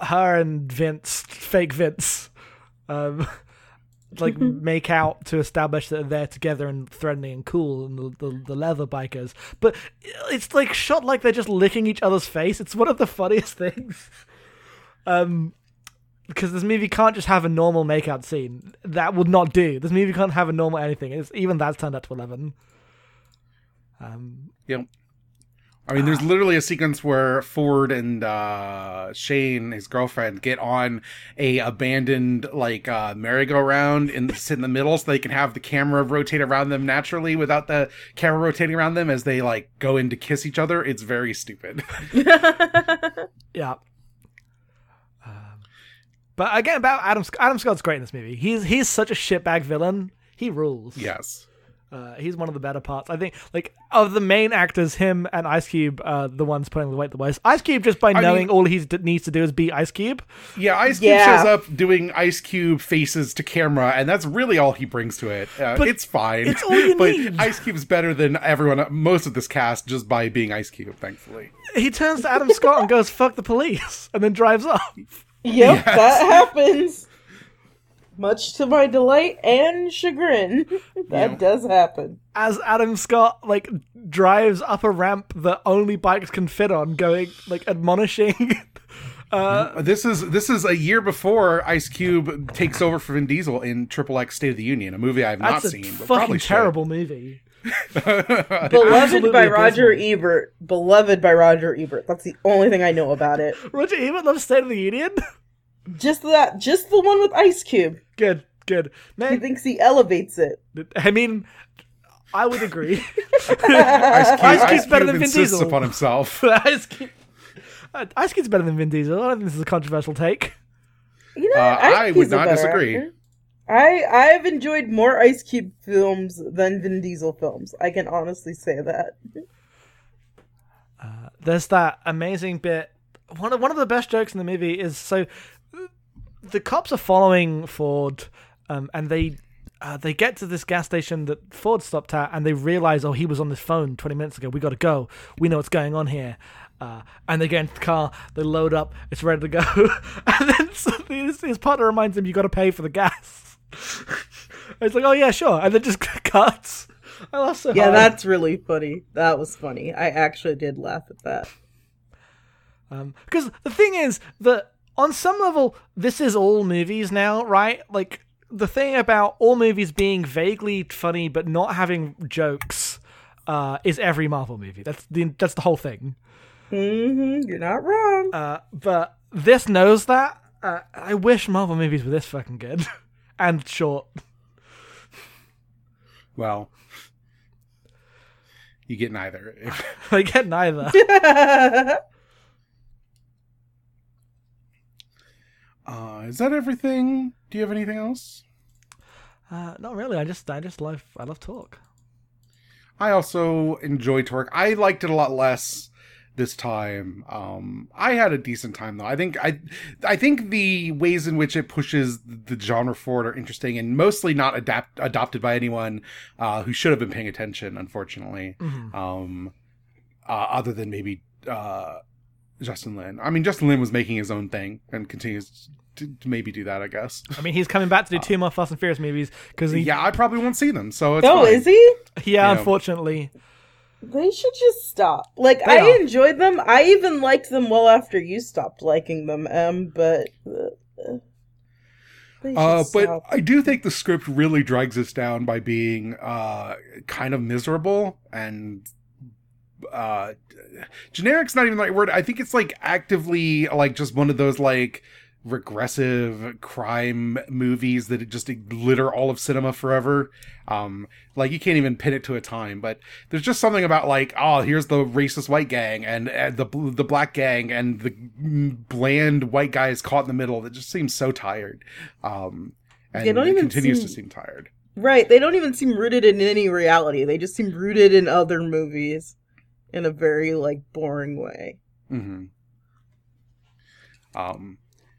Speaker 2: her and Vince, fake Vince, um, like make out to establish that they're together and threatening and cool, and the, the, the leather bikers. But it's like shot like they're just licking each other's face. It's one of the funniest things. Um, because this movie can't just have a normal makeout scene. That would not do. This movie can't have a normal anything. It's, even that's turned up to eleven. Um,
Speaker 1: Yep. I mean, there's literally a sequence where Ford and uh, Shane, his girlfriend, get on a abandoned like uh, merry-go-round and sit in the middle, so they can have the camera rotate around them naturally without the camera rotating around them as they like go in to kiss each other. It's very stupid.
Speaker 2: Yeah. Um, but again, about Adam Adam Scott's great in this movie. He's he's such a shitbag villain. He rules.
Speaker 1: yes.
Speaker 2: Uh, he's one of the better parts. I think, like, of the main actors, him and Ice Cube are the ones putting the weight the most. Ice Cube, just by
Speaker 1: I
Speaker 2: knowing
Speaker 1: mean-
Speaker 2: all he d- needs to do is be Ice Cube.
Speaker 1: Yeah, Ice Cube
Speaker 3: Yeah.
Speaker 1: shows up doing Ice Cube faces to camera, and that's really all he brings to it. Uh,
Speaker 2: But
Speaker 1: it's fine.
Speaker 2: it's all you
Speaker 1: but
Speaker 2: need.
Speaker 1: Ice Cube's better than everyone, most of this cast, just by being Ice Cube, thankfully.
Speaker 2: He turns to Adam Scott and goes, fuck the police, and then drives off.
Speaker 3: Yep, that happens. Much to my delight and chagrin, that
Speaker 1: Yeah.
Speaker 3: does happen.
Speaker 2: As Adam Scott, like, drives up a ramp that only bikes can fit on, going, like, admonishing. uh,
Speaker 1: This is this is a year before Ice Cube takes over for Vin Diesel in Triple X State of the Union, a movie I have not
Speaker 2: that's a
Speaker 1: seen, but
Speaker 2: fucking
Speaker 1: probably should.
Speaker 2: terrible movie.
Speaker 3: Beloved by Roger. Ebert. Beloved by Roger Ebert. That's the only thing I know about it.
Speaker 2: Roger Ebert loves State of the Union?
Speaker 3: Just that, just the one with Ice Cube.
Speaker 2: good, good.
Speaker 3: He thinks he elevates it.
Speaker 2: I mean, I would agree.
Speaker 1: Ice Cube,
Speaker 2: Ice
Speaker 1: Ice
Speaker 2: Cube's better
Speaker 1: Cube
Speaker 2: than Vin Diesel.
Speaker 1: upon himself.
Speaker 2: Ice Cube. uh, Ice Cube's better than Vin Diesel. I don't think this is a controversial take.
Speaker 3: You know,
Speaker 1: Uh,
Speaker 3: Ice
Speaker 1: I
Speaker 3: Cube's
Speaker 1: would not disagree.
Speaker 3: actor. I I've enjoyed more Ice Cube films than Vin Diesel films. I can honestly say that.
Speaker 2: There's that amazing bit. One of one of the best jokes in the movie is so the cops are following Ford, um, and they uh, they get to this gas station that Ford stopped at, and they realize, oh, he was on this phone 20 minutes ago. We got to go. We know what's going on here. Uh, and they get into the car, they load up, it's ready to go, and then suddenly his, his partner reminds him, "You got to pay for the gas." It's like, "Oh yeah, sure," and then just cuts. I laugh so
Speaker 3: Yeah,
Speaker 2: hard.
Speaker 3: that's really funny. That was funny. I actually did laugh at that.
Speaker 2: because the thing is that on some level this is all movies now right? Like the thing about all movies being vaguely funny but not having jokes uh, is every marvel movie. That's the that's the whole thing.
Speaker 3: Hmm You're not wrong.
Speaker 2: uh, but this knows that. Uh, i wish marvel movies were this fucking good and short.
Speaker 1: Well, you get neither.
Speaker 2: i get neither
Speaker 1: Uh, is that everything? Do you have anything else?
Speaker 2: uh, not really i just i just love i love Torque
Speaker 1: I also enjoy Torque. I liked it a lot less this time. Um, I had a decent time though. I think I, I think the ways in which it pushes the genre forward are interesting and mostly not adapt adopted by anyone uh, who should have been paying attention. Unfortunately, um, uh, other than maybe uh, Justin Lin. I mean, Justin Lin was making his own thing and continues to, to maybe do that. I guess.
Speaker 2: i mean he's coming back to do two more fast and furious movies because he
Speaker 1: Yeah, I probably won't see them. So it's
Speaker 3: oh,
Speaker 1: fine.
Speaker 3: is he?
Speaker 2: yeah
Speaker 1: Yeah.
Speaker 2: unfortunately
Speaker 3: They should just stop. Like
Speaker 2: They
Speaker 3: I
Speaker 2: are.
Speaker 3: enjoyed them. I even liked them well after you stopped liking them. Um, but uh, uh,
Speaker 1: Uh, but
Speaker 3: stop.
Speaker 1: I do think the script really drags us down by being uh, kind of miserable and uh, generic's not even the right word. I think it's like actively like just one of those like regressive crime movies that just litter all of cinema forever. Um, like you can't even pin it to a time, but there's just something about like, oh, here's the racist white gang and, and the the black gang and the bland white guy is caught in the middle that just seems so tired. Um, and it continues
Speaker 3: seem-
Speaker 1: to seem tired.
Speaker 3: right, they don't even seem rooted in any reality. They just seem rooted in other movies in a very like boring way.
Speaker 1: hmm Um,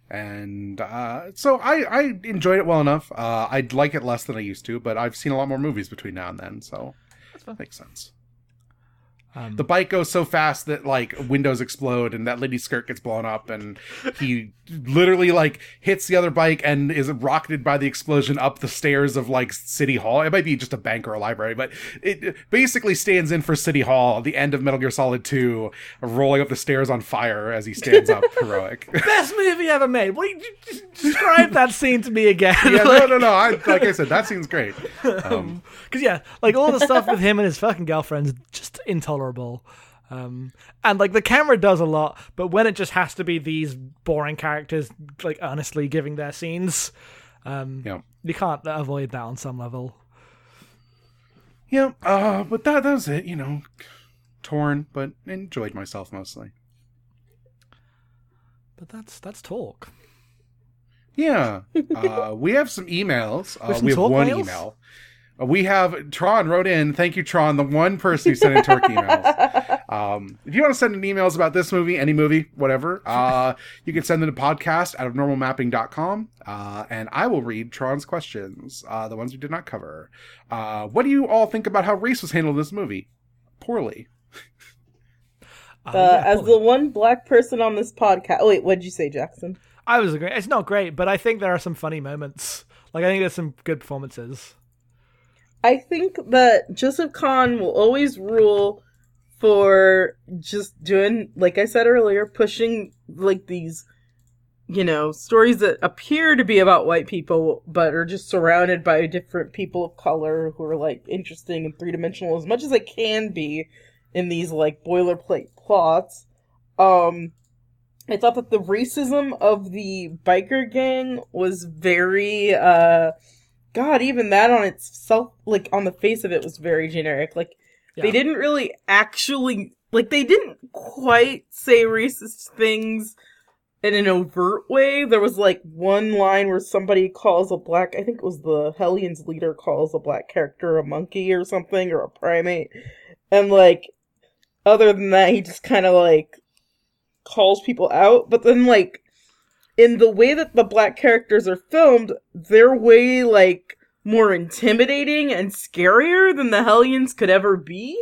Speaker 1: and uh, so I I enjoyed it well enough. Uh, I'd like it less than I used to, but I've seen a lot more movies between now and then, so that makes sense.
Speaker 2: Um,
Speaker 1: The bike goes so fast that like windows explode and that lady's skirt gets blown up and he literally like hits the other bike and is rocketed by the explosion up the stairs of like City Hall. It might be just a bank or a library, but it basically stands in for City Hall, the end of Metal Gear Solid 2, rolling up the stairs on fire as he stands up heroic.
Speaker 2: best movie ever made. What you describe that scene to me again?
Speaker 1: yeah, no, no, no. I, like I said, that seems great. Um,
Speaker 2: Because yeah, like all the stuff with him and his fucking girlfriend's just intolerable. Um, and like the camera does a lot, but when it just has to be these boring characters like honestly giving their scenes, um,
Speaker 1: Yeah.
Speaker 2: you can't avoid that on some level.
Speaker 1: Yeah, uh, but that, that was it, you know. Torn, but enjoyed myself mostly.
Speaker 2: But that's that's Torque.
Speaker 1: Yeah. Uh, we have some emails. Uh,
Speaker 2: With some
Speaker 1: we have one
Speaker 2: mails?
Speaker 1: email. We have Tron wrote in. Thank you, Tron, the one person who sent in Torque emails. Um, if you want to send in emails about this movie, any movie, whatever, uh, you can send them to podcast at abnormalmapping.com. Uh, and I will read Tron's questions, uh, the ones we did not cover. Uh, what do you all think about how race was handled in this movie? Poorly.
Speaker 2: Uh,
Speaker 3: Uh,
Speaker 2: yeah,
Speaker 3: as
Speaker 2: probably.
Speaker 3: the one black person on this podcast. Oh, wait, what did you say, Jackson?
Speaker 2: I was agree. It's not great, but I think there are some funny moments. Like I think there's some good performances.
Speaker 3: I think that Joseph Kahn will always rule for just doing, like I said earlier, pushing like these, you know, stories that appear to be about white people, but are just surrounded by different people of color who are like interesting and three dimensional as much as they can be in these like boilerplate plots. Um, I thought that the racism of the biker gang was very, uh, God, even that on itself, like on the face of it, was very generic. Like they didn't really actually, like they didn't quite say racist things in an overt way. There was like one line where somebody calls a black, I think it was the Hellions leader calls a black character a monkey or something or a primate, and like other than that, he just kind of like calls people out. But then like in the way that the black characters are filmed, they're way like more intimidating and scarier than the Hellions could ever be.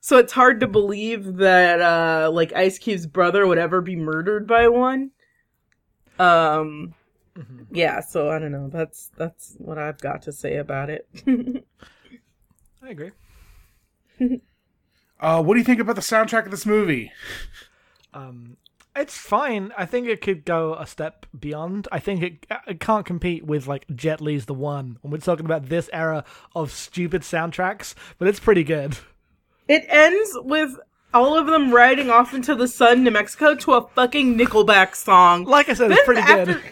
Speaker 3: So it's hard to believe that uh like Ice Cube's brother would ever be murdered by one. Um
Speaker 2: Mhm.
Speaker 3: yeah, so I don't know. That's that's what I've got to say about it.
Speaker 2: I agree.
Speaker 1: Uh, what do you think about the soundtrack of this movie?
Speaker 2: Um, it's fine. I think it could go a step beyond. I think it, it can't compete with like Jet Li's The One when we're talking about this era of stupid soundtracks, but it's pretty good.
Speaker 3: it ends with all of them riding off into the sun, New Mexico, to a fucking Nickelback song.
Speaker 2: Like I said, it's pretty
Speaker 3: after,
Speaker 2: good.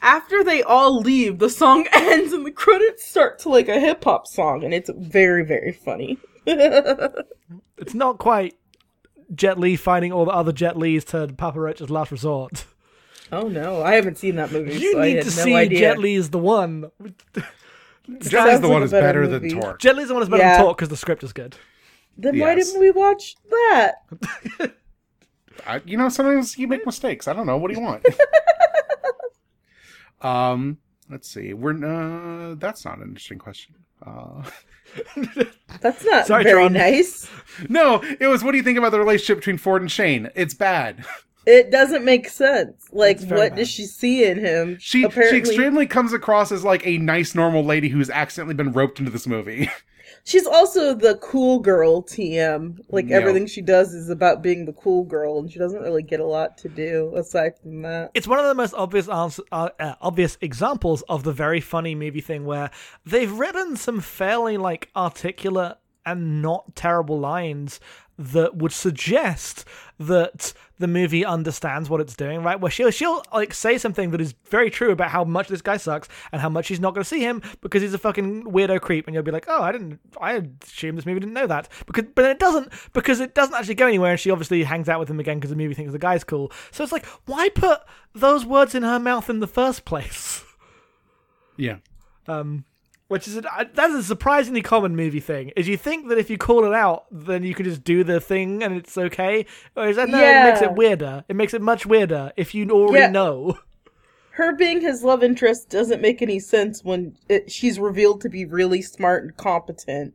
Speaker 3: After they all leave, the song ends and the credits start to like a hip hop song, and it's very, very funny.
Speaker 2: It's not quite Jet Li finding all the other Jet Li's to Papa Roach's last resort.
Speaker 3: oh no, I haven't seen that movie.
Speaker 2: You
Speaker 3: so I
Speaker 2: need
Speaker 3: had
Speaker 2: to
Speaker 3: no
Speaker 2: see
Speaker 3: idea.
Speaker 2: Jet Li's The One.
Speaker 1: Jet
Speaker 3: Sounds
Speaker 1: Li's the one
Speaker 3: a
Speaker 1: is
Speaker 3: better
Speaker 1: better than Torque.
Speaker 2: Jet Li's the one that's better
Speaker 3: Yeah.
Speaker 2: than Torque because the script is good.
Speaker 3: Then why didn't we watch that?
Speaker 1: I, you know, sometimes you make mistakes. I don't know. What do you want? um, let's see. We're uh, that's not an interesting question. Uh,
Speaker 3: That's not
Speaker 2: Sorry,
Speaker 3: very nice.
Speaker 1: no, it was. What do you think about the relationship between Ford and Shane? It's bad.
Speaker 3: It doesn't make sense. Like, what
Speaker 2: bad.
Speaker 3: does she see in him?
Speaker 1: She
Speaker 3: Apparently,
Speaker 1: she extremely comes across as like a nice, normal lady who's accidentally been roped into this movie.
Speaker 3: she's also the cool girl TM. Like
Speaker 1: Yeah.
Speaker 3: everything she does is about being the cool girl, and she doesn't really get a lot to do aside from that.
Speaker 2: It's one of the most obvious answer, uh, uh, obvious examples of the very funny movie thing where they've written some fairly like articulate and not terrible lines that would suggest that the movie understands what it's doing, right? Where she'll she'll like say something that is very true about how much this guy sucks and how much she's not going to see him because he's a fucking weirdo creep, and you'll be like, oh, I didn't, I assume this movie didn't know that, because but it doesn't because it doesn't actually go anywhere, and she obviously hangs out with him again because the movie thinks the guy's cool. So it's like, why put those words in her mouth in the first place?
Speaker 1: yeah.
Speaker 2: Um, which is a, that is a surprisingly common movie thing. Is you think that if you call it out, then you can just do the thing and it's okay. Or is that no? It makes it weirder. It makes it much weirder if you already
Speaker 3: Yeah.
Speaker 2: know.
Speaker 3: Her being his love interest doesn't make any sense when it, she's revealed to be really smart and competent.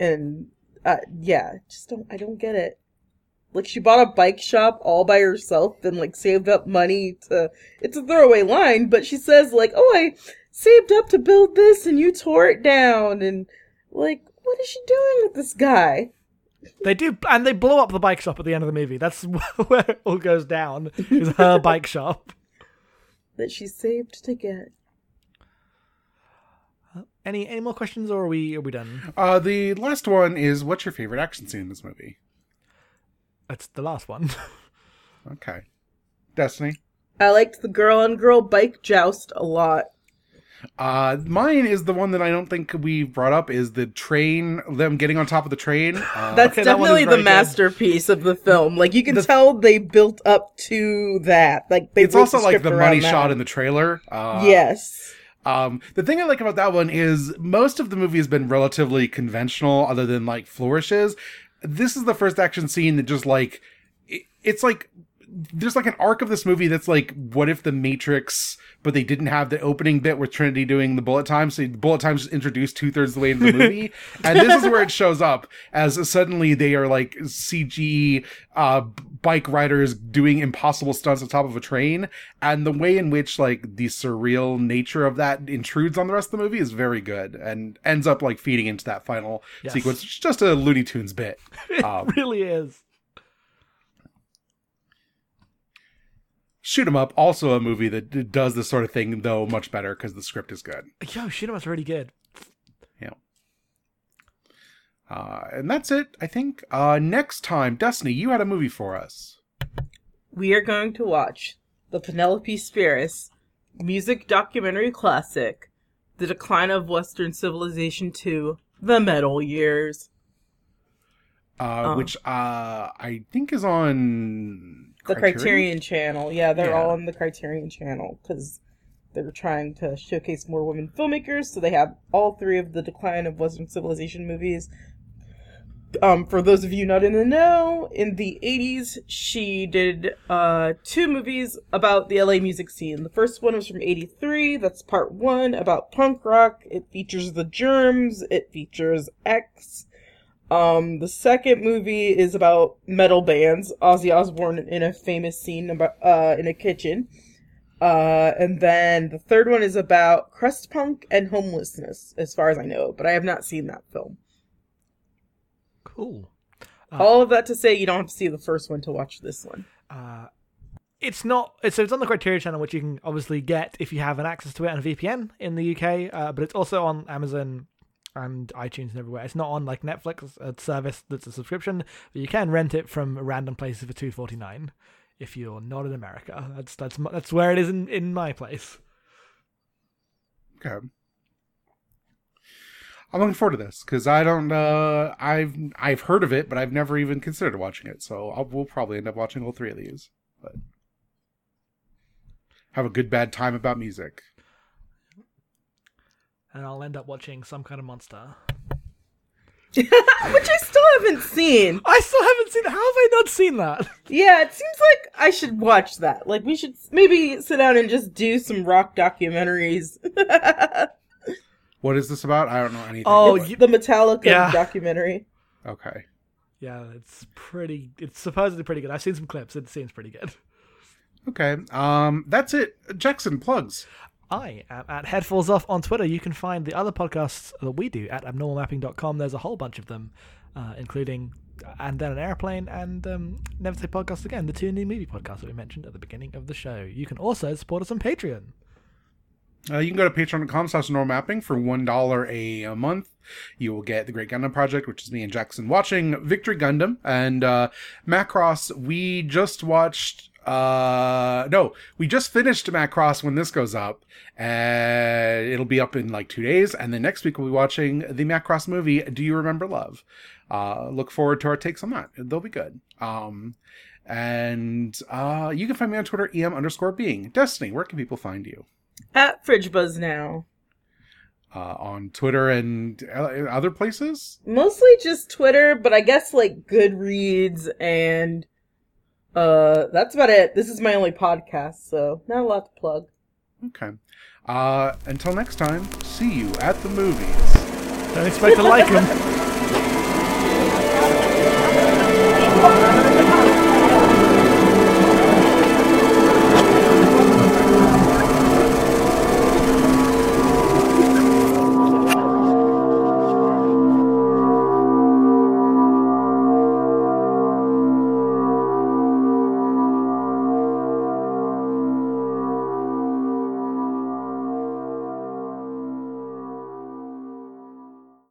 Speaker 3: And uh, yeah, just don't. I don't get it. Like she bought a bike shop all by herself and like saved up money to. It's a throwaway line, but she says like, "Oh, I saved up to build this, and you tore it down." And like, what is she doing with this guy?
Speaker 2: They do, and they blow up the bike shop at the end of the movie. That's where it all goes down. Is her bike shop.
Speaker 3: That she saved to get.
Speaker 2: Any any more questions, or are we are we done?
Speaker 1: Uh, the last one is what's your favorite action scene in this movie?
Speaker 2: It's the last one.
Speaker 1: Okay. Destiny.
Speaker 3: I liked the girl on girl bike joust a lot.
Speaker 1: Uh, mine is the one that I don't think we brought up is the train, them getting on top of the train. Uh,
Speaker 3: That's
Speaker 2: okay, that one is
Speaker 3: definitely
Speaker 2: very
Speaker 3: the
Speaker 2: good.
Speaker 3: masterpiece of the film. Like you can
Speaker 1: The-
Speaker 3: tell they built up to that. Like they
Speaker 1: it's
Speaker 3: wrote
Speaker 1: also like the
Speaker 3: around
Speaker 1: money
Speaker 3: that.
Speaker 1: shot in the trailer. Uh,
Speaker 3: yes.
Speaker 1: Um, the thing I like about that one is most of the movie has been relatively conventional, other than like flourishes. This is the first action scene that just like it, it's like there's like an arc of this movie that's like what if the Matrix, but they didn't have the opening bit with Trinity doing the bullet time, so the bullet time's just introduced two thirds of the way into the movie, and this is where it shows up as suddenly they are like CG uh bike riders doing impossible stunts on top of a train and the way in which like the surreal nature of that intrudes on the rest of the movie is very good and ends up like feeding into that final
Speaker 2: Yes.
Speaker 1: sequence it's just a looney tunes bit
Speaker 2: it
Speaker 1: Um,
Speaker 2: really is.
Speaker 1: Shoot 'em up also a movie that does this sort of thing though much better because the script is good
Speaker 2: Yo, Shoot 'em up's really good.
Speaker 1: uh and that's it i think uh next time destiny you had a movie for us
Speaker 3: We are going to watch the Penelope Spheeris music documentary classic, The Decline of Western Civilization 2, The Metal Years.
Speaker 1: uh
Speaker 3: Oh.
Speaker 1: which uh i think is on
Speaker 3: The Criterion, Channel. Yeah, they're
Speaker 1: Yeah.
Speaker 3: all on the Criterion Channel because they're trying to showcase more women filmmakers. So they have all three of the Decline of Western Civilization movies. Um, for those of you not in the know, in the 80s, she did uh, two movies about the LA music scene. The first one was from 83, that's part one, about punk rock. It features the Germs, it features X. Um, the second movie is about metal bands. Ozzy Osbourne in a famous scene about uh in a kitchen. Uh, and then the third one is about crust punk and homelessness, as far as I know, but I have not seen that film.
Speaker 2: Cool. Uh,
Speaker 3: All of that to say, you don't have to see the first one to watch this one.
Speaker 2: Uh, it's not. It's, so it's on the Criterion channel, which you can obviously get if you have an access to it and a VPN in the UK. Uh, but it's also on Amazon and iTunes and everywhere. It's not on like Netflix, a service that's a subscription, but you can rent it from random places for two forty nine. If you're not in America, that's that's that's where it is in, in my place.
Speaker 1: Okay. I'm looking forward to this because I don't. Uh, I've I've heard of it, but I've never even considered watching it. So I'll, we'll probably end up watching all three of these. But have a good bad time about music.
Speaker 2: And I'll end up watching some kind of monster.
Speaker 3: Which I still haven't seen.
Speaker 2: I still haven't seen. How have I not seen that?
Speaker 3: Yeah, it seems like I should watch that. Like, we should maybe sit down and just do some rock documentaries.
Speaker 1: What is this about? I don't know anything.
Speaker 2: Oh,
Speaker 1: but-
Speaker 2: you-
Speaker 3: the Metallica
Speaker 2: Yeah.
Speaker 3: documentary.
Speaker 1: okay.
Speaker 2: Yeah, it's pretty. It's supposedly pretty good. I've seen some clips. It seems pretty good.
Speaker 1: Okay. Um, that's it. Jackson plugs.
Speaker 2: I am at Headfalls Off on Twitter. You can find the other podcasts that we do at abnormalmapping.com. There's a whole bunch of them, uh, including And Then an Airplane and um, Never Say Podcast Again, the two new movie podcasts that we mentioned at the beginning of the show. You can also support us on Patreon.
Speaker 1: Uh, you can go to patreon.com slash mapping for $1 a, a month. You will get the Great Gundam Project, which is me and Jackson watching Victory Gundam. And uh, Macross, we just watched. Uh, no, we just finished Macross when this goes up. and it'll be up in like two days. And then next week we'll be watching the Macross movie, Do You Remember Love? Uh, look forward to our takes on that. They'll be good. Um, and uh, you can find me on Twitter, em underscore being. Destiny, where can people find you?
Speaker 3: At Fridge Buzz now.
Speaker 1: uh, on Twitter and uh, other places.
Speaker 3: Mostly just Twitter, but I guess like Goodreads and uh that's about it. This is my only podcast, so not a lot to plug.
Speaker 1: Okay. Uh, until next time, see you at the movies.
Speaker 2: Don't expect to like them.